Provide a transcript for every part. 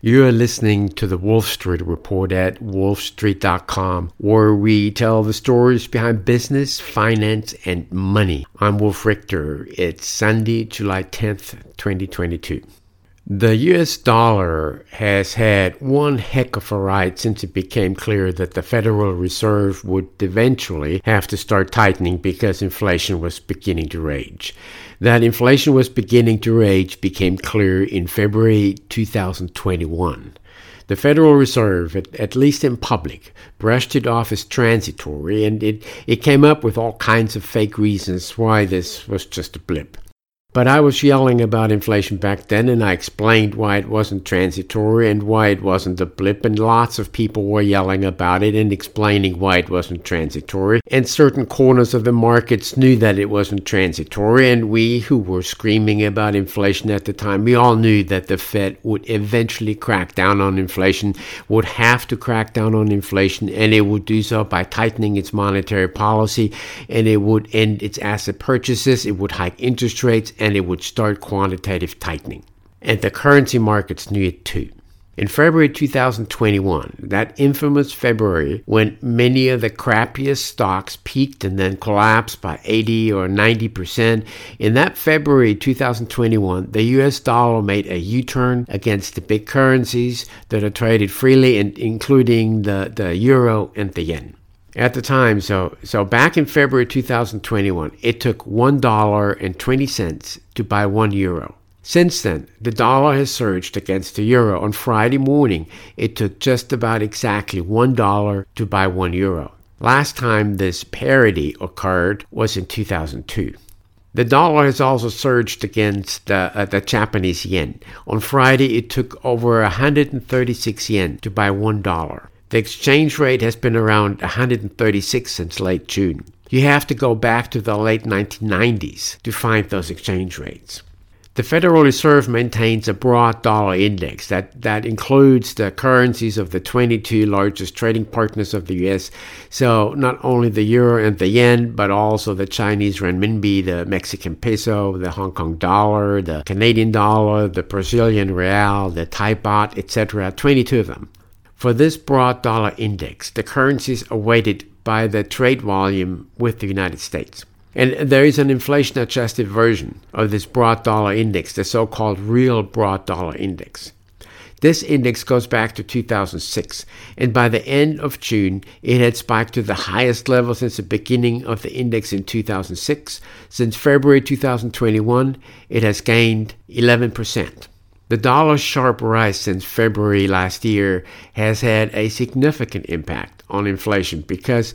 You are listening to the Wolf Street Report at wolfstreet.com, where we tell the stories behind business, finance, and money. I'm Wolf Richter. It's Sunday, July 10th, 2022. The US dollar has had one heck of a ride since it became clear that the Federal Reserve would eventually have to start tightening because inflation was beginning to rage. That inflation was beginning to rage became clear in February 2021. The Federal Reserve, at, at, least in public, brushed it off as transitory, and it, it came up with all kinds of fake reasons why this was just a blip. But I was yelling about inflation back then, and I explained why it wasn't transitory and why it wasn't a blip, and lots of people were yelling about it and explaining why it wasn't transitory. And certain corners of the markets knew that it wasn't transitory, and we who were screaming about inflation at the time, we all knew that the Fed would eventually crack down on inflation, would have to crack down on inflation, and it would do so by tightening its monetary policy, and it would end its asset purchases, it would hike interest rates and it would start quantitative tightening. And the currency markets knew it too. In February 2021, that infamous February when many of the crappiest stocks peaked and then collapsed by 80 or 90%, in that February 2021, the US dollar made a U turn against the big currencies that are traded freely, including the, the euro and the yen at the time. So, so back in February 2021, it took $1.20 to buy one euro. Since then, the dollar has surged against the euro. On Friday morning, it took just about exactly $1 to buy one euro. Last time this parity occurred was in 2002. The dollar has also surged against uh, the Japanese yen. On Friday, it took over 136 yen to buy one dollar. The exchange rate has been around 136 since late June. You have to go back to the late 1990s to find those exchange rates. The Federal Reserve maintains a broad dollar index that, that includes the currencies of the 22 largest trading partners of the US. So, not only the euro and the yen, but also the Chinese renminbi, the Mexican peso, the Hong Kong dollar, the Canadian dollar, the Brazilian real, the Thai baht, etc. 22 of them. For this broad dollar index, the currencies are weighted by the trade volume with the United States. And there is an inflation adjusted version of this broad dollar index, the so called real broad dollar index. This index goes back to 2006, and by the end of June, it had spiked to the highest level since the beginning of the index in 2006. Since February 2021, it has gained 11%. The dollar's sharp rise since February last year has had a significant impact on inflation because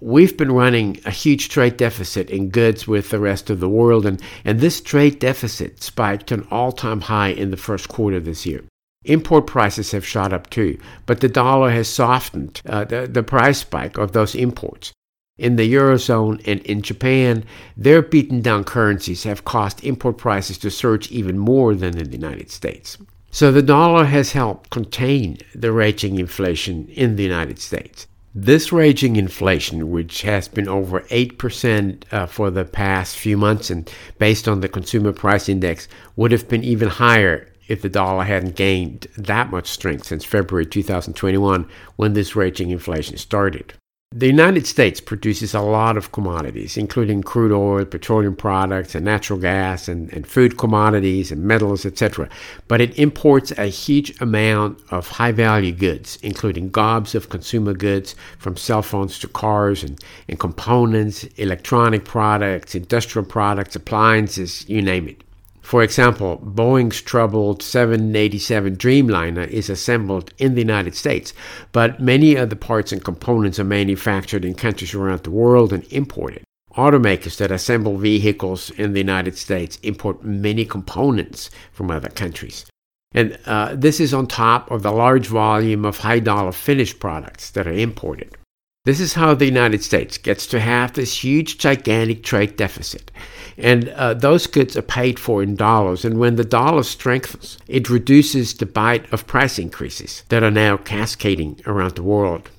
we've been running a huge trade deficit in goods with the rest of the world, and, and this trade deficit spiked to an all time high in the first quarter this year. Import prices have shot up too, but the dollar has softened uh, the, the price spike of those imports. In the Eurozone and in Japan, their beaten down currencies have caused import prices to surge even more than in the United States. So the dollar has helped contain the raging inflation in the United States. This raging inflation, which has been over 8% uh, for the past few months and based on the consumer price index, would have been even higher if the dollar hadn't gained that much strength since February 2021 when this raging inflation started. The United States produces a lot of commodities, including crude oil, petroleum products, and natural gas, and, and food commodities, and metals, etc. But it imports a huge amount of high value goods, including gobs of consumer goods, from cell phones to cars, and, and components, electronic products, industrial products, appliances, you name it. For example, Boeing's troubled 787 Dreamliner is assembled in the United States, but many of the parts and components are manufactured in countries around the world and imported. Automakers that assemble vehicles in the United States import many components from other countries. And uh, this is on top of the large volume of high dollar finished products that are imported. This is how the United States gets to have this huge, gigantic trade deficit. And uh, those goods are paid for in dollars. And when the dollar strengthens, it reduces the bite of price increases that are now cascading around the world.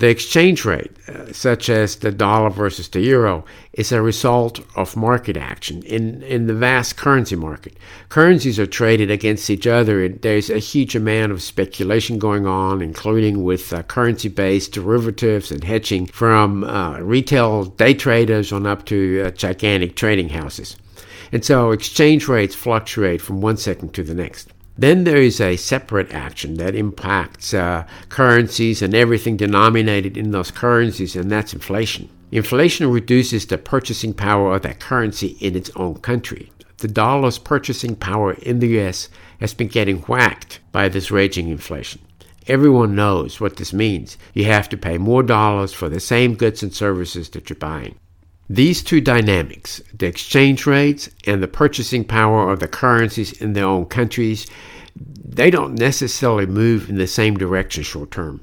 The exchange rate, uh, such as the dollar versus the euro, is a result of market action in, in the vast currency market. Currencies are traded against each other, and there's a huge amount of speculation going on, including with uh, currency based derivatives and hedging from uh, retail day traders on up to uh, gigantic trading houses. And so exchange rates fluctuate from one second to the next. Then there is a separate action that impacts uh, currencies and everything denominated in those currencies, and that's inflation. Inflation reduces the purchasing power of that currency in its own country. The dollar's purchasing power in the US has been getting whacked by this raging inflation. Everyone knows what this means. You have to pay more dollars for the same goods and services that you're buying. These two dynamics, the exchange rates and the purchasing power of the currencies in their own countries, they don't necessarily move in the same direction short term.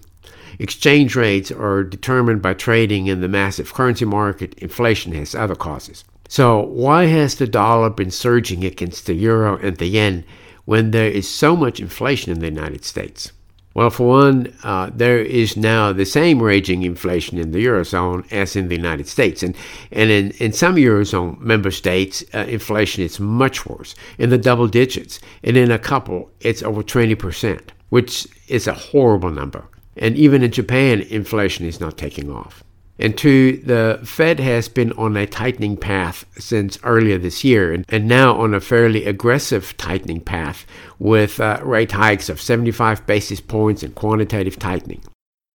Exchange rates are determined by trading in the massive currency market. Inflation has other causes. So, why has the dollar been surging against the euro and the yen when there is so much inflation in the United States? Well, for one, uh, there is now the same raging inflation in the Eurozone as in the United States. And, and in, in some Eurozone member states, uh, inflation is much worse, in the double digits. And in a couple, it's over 20%, which is a horrible number. And even in Japan, inflation is not taking off. And two, the Fed has been on a tightening path since earlier this year and, and now on a fairly aggressive tightening path with uh, rate hikes of 75 basis points and quantitative tightening.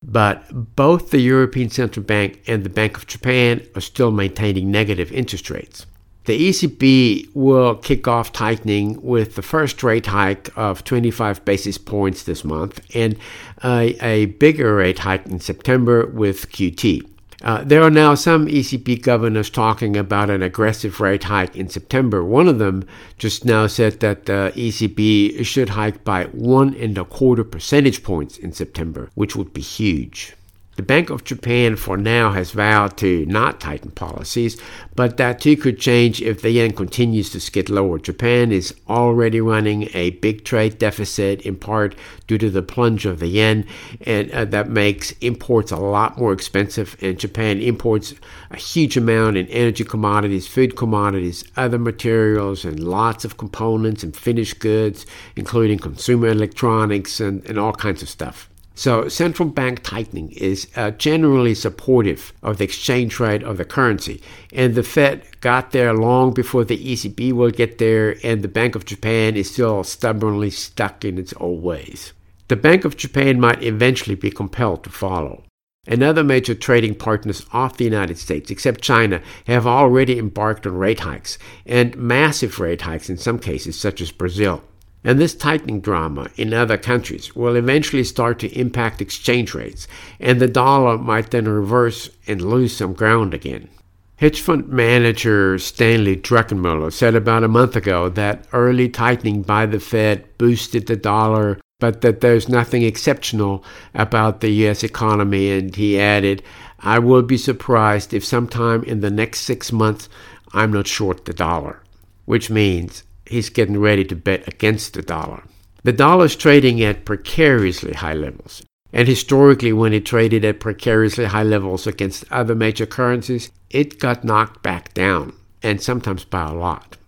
But both the European Central Bank and the Bank of Japan are still maintaining negative interest rates. The ECB will kick off tightening with the first rate hike of 25 basis points this month and a, a bigger rate hike in September with QT. Uh, there are now some ECB governors talking about an aggressive rate hike in September. One of them just now said that the ECB should hike by one and a quarter percentage points in September, which would be huge. The Bank of Japan for now has vowed to not tighten policies, but that too could change if the yen continues to skid lower. Japan is already running a big trade deficit in part due to the plunge of the yen, and uh, that makes imports a lot more expensive. And Japan imports a huge amount in energy commodities, food commodities, other materials, and lots of components and finished goods, including consumer electronics and, and all kinds of stuff. So central bank tightening is uh, generally supportive of the exchange rate of the currency. And the Fed got there long before the ECB will get there, and the Bank of Japan is still stubbornly stuck in its old ways. The Bank of Japan might eventually be compelled to follow. And other major trading partners of the United States, except China, have already embarked on rate hikes, and massive rate hikes in some cases, such as Brazil. And this tightening drama in other countries will eventually start to impact exchange rates, and the dollar might then reverse and lose some ground again. Hedge fund manager Stanley Druckenmiller said about a month ago that early tightening by the Fed boosted the dollar, but that there's nothing exceptional about the U.S. economy. And he added, I will be surprised if sometime in the next six months I'm not short the dollar, which means he's getting ready to bet against the dollar. The dollar is trading at precariously high levels. And historically, when it traded at precariously high levels against other major currencies, it got knocked back down, and sometimes by a lot.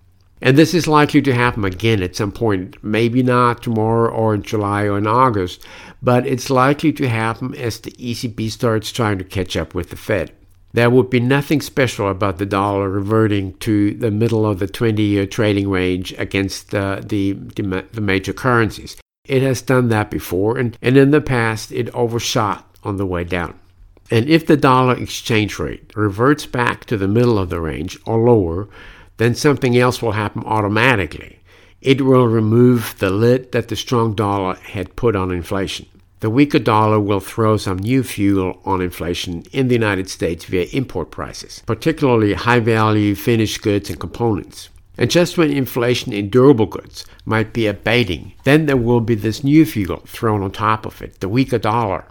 And this is likely to happen again at some point, maybe not tomorrow or in July or in August, but it's likely to happen as the ECB starts trying to catch up with the Fed. There would be nothing special about the dollar reverting to the middle of the 20 year trading range against uh, the, the, major currencies. It has done that before, and, and in the past, it overshot on the way down. And if the dollar exchange rate reverts back to the middle of the range or lower, then something else will happen automatically. It will remove the lid that the strong dollar had put on inflation. The weaker dollar will throw some new fuel on inflation in the United States via import prices, particularly high value finished goods and components. And just when inflation in durable goods might be abating, then there will be this new fuel thrown on top of it, the weaker dollar.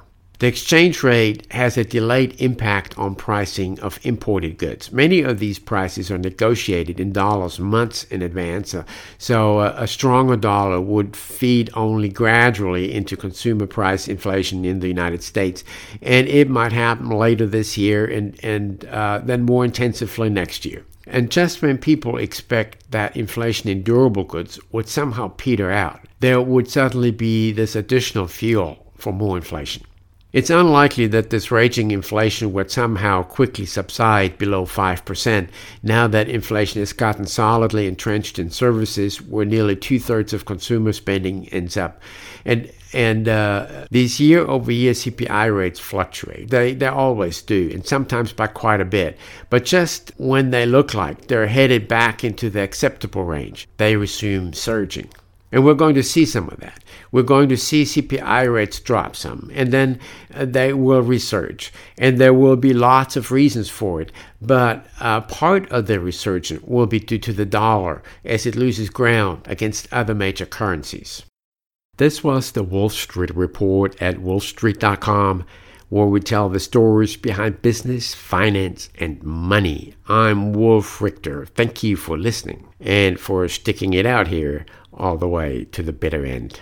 The exchange rate has a delayed impact on pricing of imported goods. Many of these prices are negotiated in dollars months in advance, uh, so uh, a stronger dollar would feed only gradually into consumer price inflation in the United States, and it might happen later this year and, and uh, then more intensively next year. And just when people expect that inflation in durable goods would somehow peter out, there would suddenly be this additional fuel for more inflation. It's unlikely that this raging inflation would somehow quickly subside below 5% now that inflation has gotten solidly entrenched in services where nearly two thirds of consumer spending ends up. And and uh, these year over year CPI rates fluctuate. They, they always do, and sometimes by quite a bit. But just when they look like they're headed back into the acceptable range, they resume surging. And we're going to see some of that. We're going to see CPI rates drop some, and then uh, they will resurge. And there will be lots of reasons for it. But uh, part of the resurgence will be due to the dollar as it loses ground against other major currencies. This was the Wolf Street Report at wolfstreet.com, where we tell the stories behind business, finance, and money. I'm Wolf Richter. Thank you for listening and for sticking it out here all the way to the bitter end.